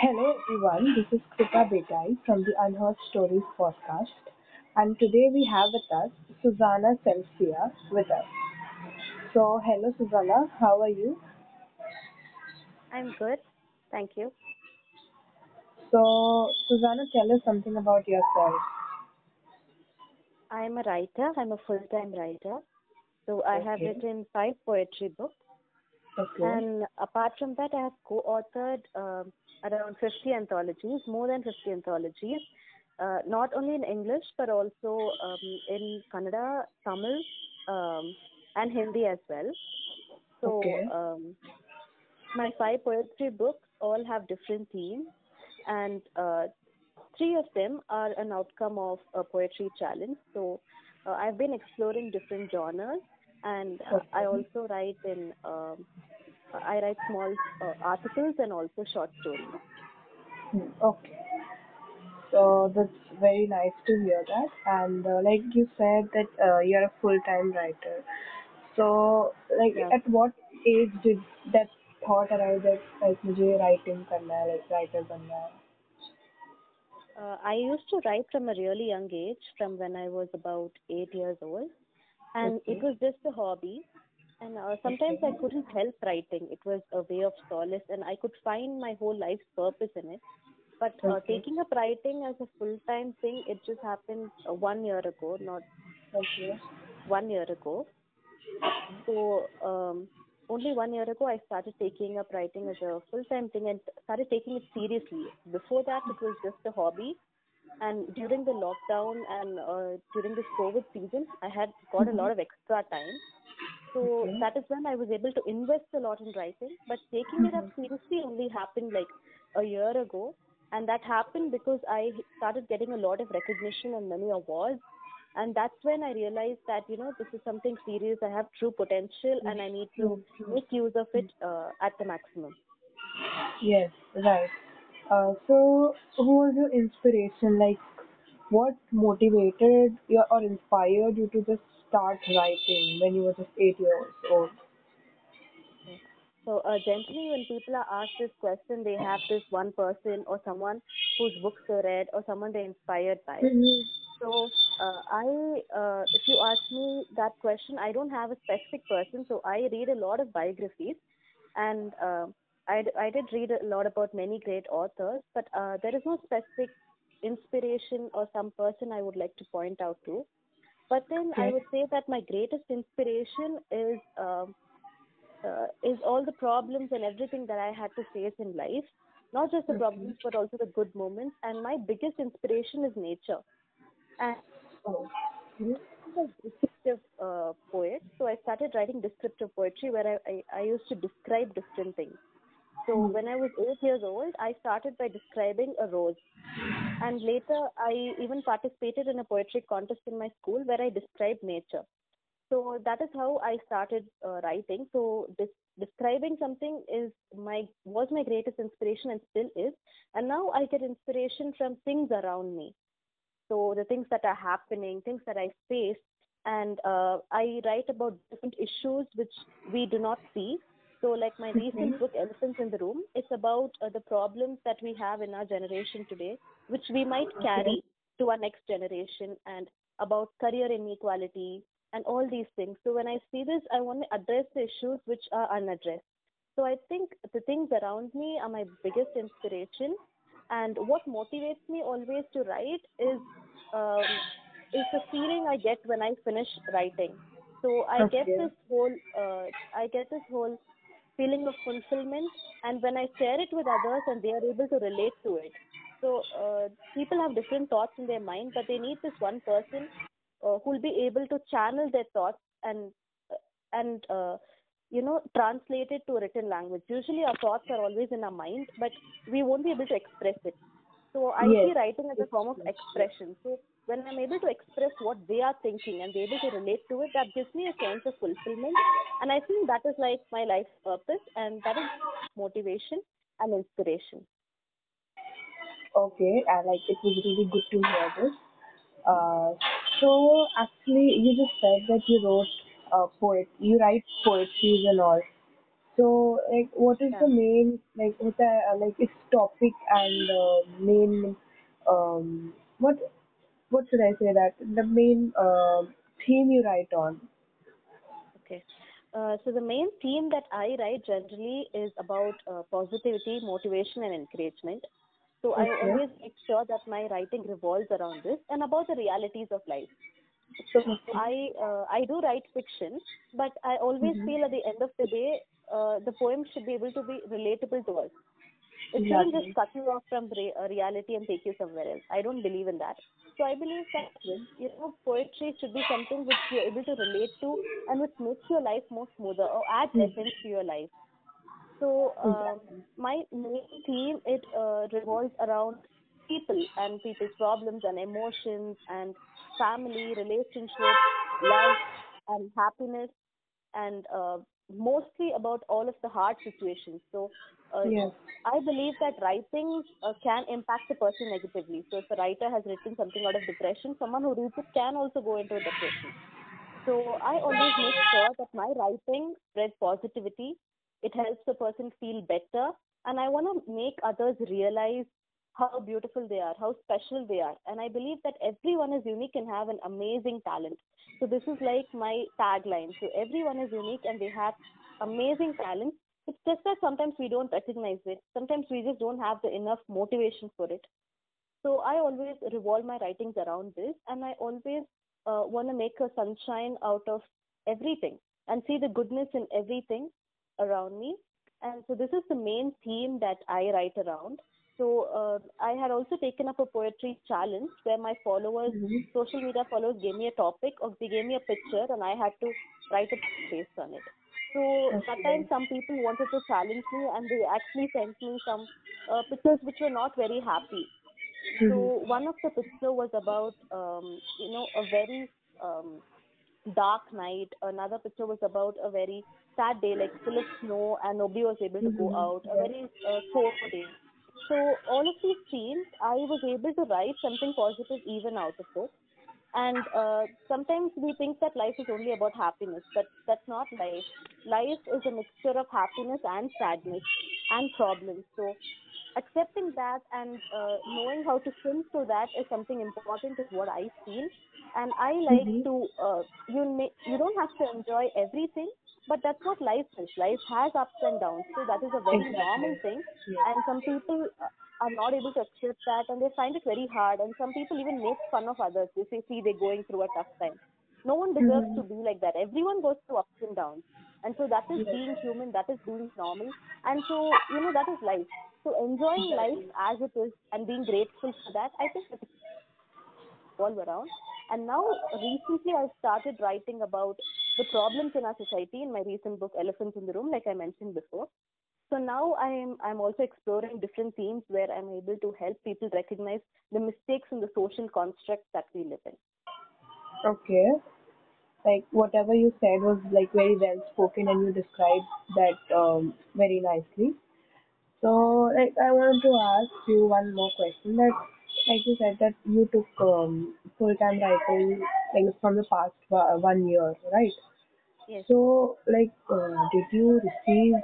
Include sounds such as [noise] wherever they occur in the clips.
Hello everyone, this is Krita Betai from the Unheard Stories podcast and today we have with us Susanna Celsia with us. So hello Susanna, how are you? I'm good. Thank you. So Susanna, tell us something about yourself. I'm a writer. I'm a full-time writer. So I have written five poetry books. Okay. And apart from that, I have co-authored um around 50 anthologies, more than 50 anthologies, uh, not only in English but also um, in Kannada, Tamil, um, and Hindi as well. So Okay. um, my five poetry books all have different themes, and uh, three of them are an outcome of a poetry challenge. So uh, I've been exploring different genres, and uh, I also write in. Um, I write small uh, articles and also short stories. Hmm, Okay. So that's very nice to hear that. And uh, like you said that uh, you're a full-time writer. So like Yeah. at what age did that thought arise that like मुझे writing करना है, like writer बनना है? Uh, I used to write from a really young age, from when I was about eight years old, and it Okay. was just a hobby. And uh, sometimes I couldn't help writing. It was a way of solace, and I could find my whole life's purpose in it. But uh, Okay. taking up writing as a full-time thing, it just happened uh, one year ago, not Okay. one year ago. So um, only one year ago, I started taking up writing as a full-time thing and started taking it seriously. Before that, it was just a hobby. And during the lockdown and uh, during this COVID season, I had got a lot of extra time. So Okay. that is when I was able to invest a lot in writing. But taking it up seriously only happened like a year ago. And that happened because I started getting a lot of recognition and many awards. And that's when I realized that, you know, this is something serious. I have true potential and I need to True, true. make use of it uh, at the maximum. Yes, right. Uh, so who was your inspiration? Like what motivated you or inspired you to just start writing when you were just eight years old? So uh, generally, when people are asked this question, they have this one person or someone whose books they read or someone they're inspired by. So uh, I, uh, if you ask me that question, I don't have a specific person. So I read a lot of biographies, and uh, I did read a lot about many great authors, but uh, there is no specific inspiration or some person I would like to point out to. But then I would say that my greatest inspiration is um, uh, is all the problems and everything that I had to face in life. Not just the problems, but also the good moments. And my biggest inspiration is nature. And Oh. I'm a descriptive uh, poet, so I started writing descriptive poetry where I, I, I used to describe different things. So when I was eight years old, I started by describing a rose. And later, I even participated in a poetry contest in my school where I described nature. So that is how I started uh, writing. So this, describing something is my was my greatest inspiration and still is. And now I get inspiration from things around me. So the things that are happening, things that I face, and uh, I write about different issues which we do not see. So like my recent book, Elephants in the Room, it's about uh, the problems that we have in our generation today, which we might carry to our next generation, and about career inequality and all these things. So when I see this, I want to address the issues which are unaddressed. So I think the things around me are my biggest inspiration, and what motivates me always to write is um, is the feeling I get when I finish writing. So I get this whole uh, I get this whole feeling of fulfillment, and when I share it with others and they are able to relate to it. So uh, people have different thoughts in their mind, but they need this one person uh, who will be able to channel their thoughts and and uh, you know translate it to written language. Usually our thoughts are always in our mind, but we won't be able to express it. So I Yes, see writing as a form of expression. So when I'm able to express what they are thinking and they're able to relate to it, that gives me a sense of fulfillment. And I think that is like my life purpose and that is motivation and inspiration. Okay, I like it was really good to hear this. Uh, so actually, you just said that you wrote uh, poet, you write poetries and all. So, like, what is Yeah. the main, like, what the, uh, like, its topic and uh, main, um, what, what should I say that the main uh, theme you write on? Okay. Uh, so the main theme that I write generally is about uh, positivity, motivation, and encouragement. So I always make sure that my writing revolves around this and about the realities of life. So I uh, I do write fiction, but I always Mhm. feel at the end of the day, uh, the poem should be able to be relatable to us. It shouldn't just cut you off from re- uh, reality and take you somewhere else. I don't believe in that. So I believe that you know poetry should be something which you're able to relate to and which makes your life more smoother or adds Hmm. essence to your life. So um, Exactly. my main theme it uh, revolves around people and people's problems and emotions and family, relationships, love and happiness and uh, mostly about all of the hard situations. So uh, Yes. I believe that writing uh, can impact a person negatively. So if a writer has written something out of depression, someone who reads it can also go into a depression. So I always make sure that my writing spreads positivity. It helps the person feel better, and I want to make others realize how beautiful they are, how special they are. And I believe that everyone is unique and have an amazing talent. So this is like my tagline. So everyone is unique and they have amazing talent. It's just that sometimes we don't recognize it. Sometimes we just don't have the enough motivation for it. So I always revolve my writings around this, and I always uh, want to make a sunshine out of everything and see the goodness in everything around me. And so this is the main theme that I write around. So uh, I had also taken up a poetry challenge where my followers, Mhm. social media followers, gave me a topic or they gave me a picture, and I had to write a based on it. So that time, some people wanted to challenge me, and they actually sent me some uh, pictures which were not very happy Mhm. so one of the picture was about um, you know a very um, dark night. Another picture was about a very sad day, like full of snow, and nobody was able to go Mhm. out. A very uh, cold day. So all of these scenes, I was able to write something positive even out of it. And uh, sometimes we think that life is only about happiness, but that's not life. Life is a mixture of happiness and sadness and problems. So accepting that and uh, knowing how to swim through that is something important is what i feel and i like Mhm. to uh, you may you don't have to enjoy everything but that's what life is. Life has ups and downs so that is a very normal thing. And some people uh, are not able to accept that and they find it very hard. And some people even make fun of others. They say see they're going through a tough time. No one deserves to Mhm. be like that. Everyone goes through ups and downs. And so that is being human that is being normal. And so you know that is life. So enjoying life as it is and being grateful for that, I think it revolve around. And now recently I've started writing about the problems in our society in my recent book Elephants in the Room, like I mentioned before. So now I'm I'm also exploring different themes where I'm able to help people recognize the mistakes in the social construct that we live in. Okay. Like whatever you said was like very well spoken, and you described that um, very nicely. So, like, I wanted to ask you one more question. That, like you said, that you took um, full-time writing like from the past one year, right? Yes. So, like, uh, did you receive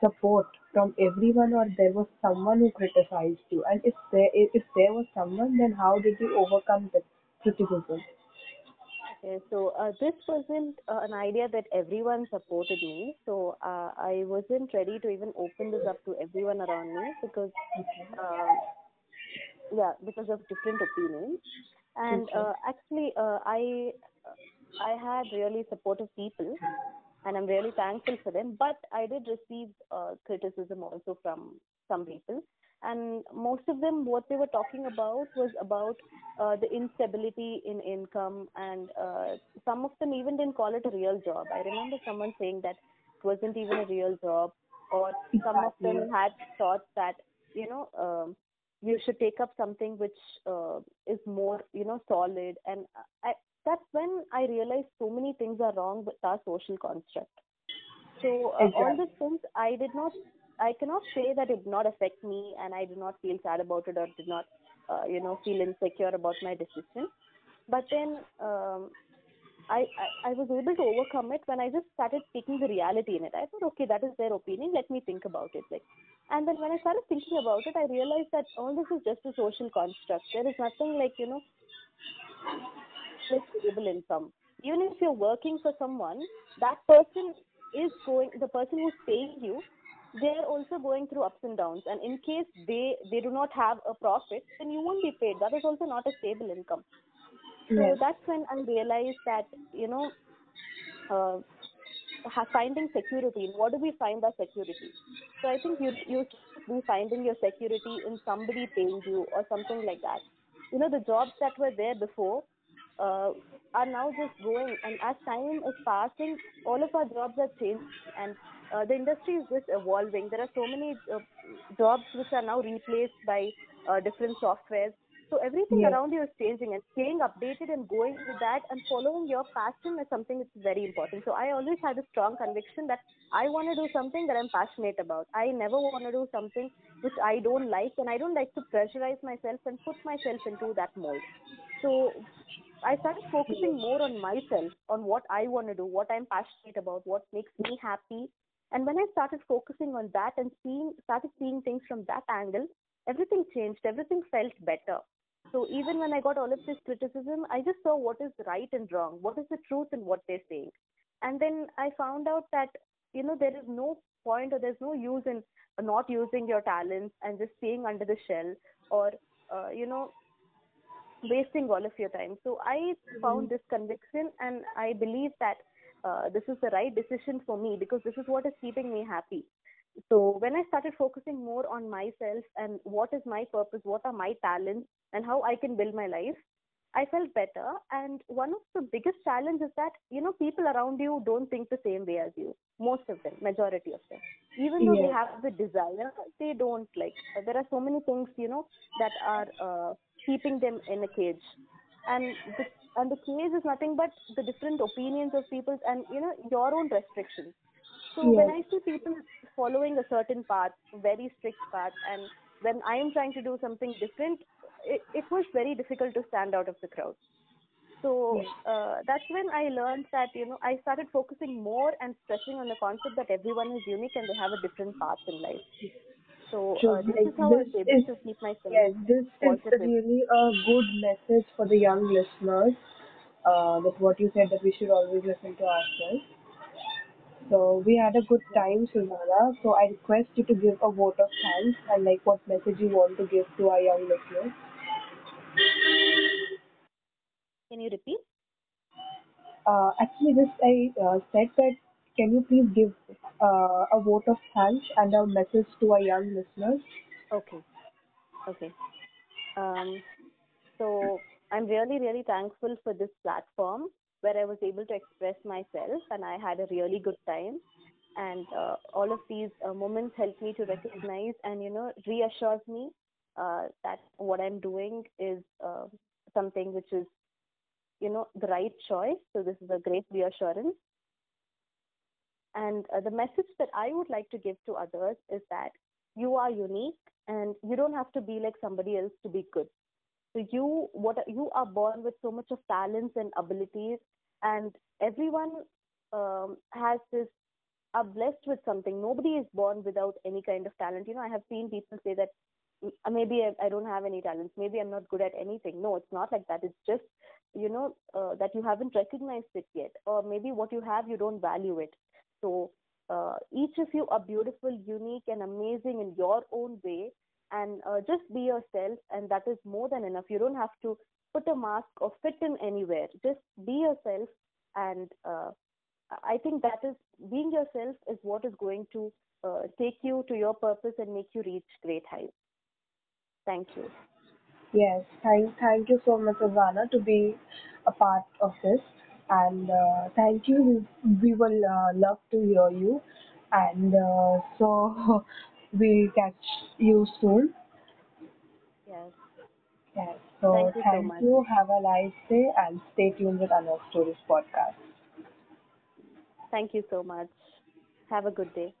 support from everyone, or there was someone who criticized you? And if there if there was someone, then how did you overcome the criticism? Okay, so uh, this wasn't uh, an idea that everyone supported me. So uh, I wasn't ready to even open this up to everyone around me because um, yeah because of different opinions. And Okay. uh, actually uh, i i had really supportive people and i'm really thankful for them but i did receive uh, criticism also from some people. And most of them what they were talking about was about uh, the instability in income and uh, some of them even didn't call it a real job. I remember someone saying that it wasn't even a real job or some of them had thought that you know um, you should take up something which uh, is more you know solid. And I, that's when i realized so many things are wrong with our social construct. So uh, all Exactly. these things i did not i cannot say that it did not affect me and i did not feel sad about it or did not uh, you know feel insecure about my decision. But then um, I, I, was able to overcome it when I just started taking the reality in it. I thought, okay, that is their opinion. Let me think about it. Like, and then when I started thinking about it, I realized that all this is just a social construct. There is nothing like you know, stable income. Even if you're working for someone, that person is going. The person who's paying you, they're also going through ups and downs. And in case they they do not have a profit, then you won't be paid. That is also not a stable income. So that's when I realized that, you know, uh, finding security. What do we find our security? So I think you you be finding your security in somebody paying you or something like that. You know, the jobs that were there before uh, are now just going, and as time is passing, all of our jobs are changing, and uh, the industry is just evolving. There are so many uh, jobs which are now replaced by uh, different softwares. So everything around you is changing and staying updated and going with that and following your passion is something that's very important. So I always had a strong conviction that I want to do something that I'm passionate about. I never want to do something which I don't like and I don't like to pressurize myself and put myself into that mold. So I started focusing more on myself, on what I want to do, what I'm passionate about, what makes me happy. And when I started focusing on that and seeing, started seeing things from that angle, everything changed. Everything felt better. So even when I got all of this criticism, I just saw what is right and wrong, what is the truth in what they're saying. And then I found out that, you know, there is no point or there's no use in not using your talents and just staying under the shell or, uh, you know, wasting all of your time. So I found this conviction and I believe that uh, this is the right decision for me because this is what is keeping me happy. So when I started focusing more on myself and what is my purpose, what are my talents, and how I can build my life, I felt better. And one of the biggest challenges is that you know people around you don't think the same way as you. Most of them, majority of them, even though they have the desire, they don't like. There are so many things you know that are uh, keeping them in a cage, and the and the cage is nothing but the different opinions of people and you know your own restrictions. So when I see people following a certain path, very strict path, and when I am trying to do something different, it, it was very difficult to stand out of the crowd. So uh, that's when I learned that you know I started focusing more and stressing on the concept that everyone is unique and they have a different path in life. So So uh, this like is how I was able is to keep myself yes, this is positive. really a good message for the young listeners. Uh, that what you said that we should always listen to ourselves. So we had a good time, Susanna. So I request you to give a vote of thanks and like what message you want to give to our young listeners. Can you repeat? Uh, actually, this I uh, said that can you please give uh, a vote of thanks and a message to our young listeners? Okay. Okay. Um, So I'm really, really thankful for this platform where I was able to express myself and I had a really good time. And uh, all of these uh, moments helped me to recognize and, you know, reassures me uh, that what I'm doing is uh, something which is, you know, the right choice. So this is a great reassurance. And uh, the message that I would like to give to others is that you are unique and you don't have to be like somebody else to be good. So you, what you are born with so much of talents and abilities, and everyone um, has this are blessed with something. Nobody is born without any kind of talent. You know, I have seen people say that "Mm, maybe I, I don't have any talents, maybe I'm not good at anything. No, it's not like that. It's just you know uh, that you haven't recognized it yet, or maybe what you have you don't value it. So uh, each of you are beautiful, unique, and amazing in your own way and uh, just be yourself and that is more than enough you don't have to put a mask or fit in anywhere just be yourself and uh, i think that is being yourself is what is going to uh, take you to your purpose and make you reach great heights thank you Yes, thank thank you so much, Ivana, to be a part of this, and uh, thank you. We, we will uh, love to hear you, and uh, so [laughs] we'll catch you soon. yes Yes. So thank you so thank much you. Have a nice day, and stay tuned with Unheard Stories podcast. thank you so much have a good day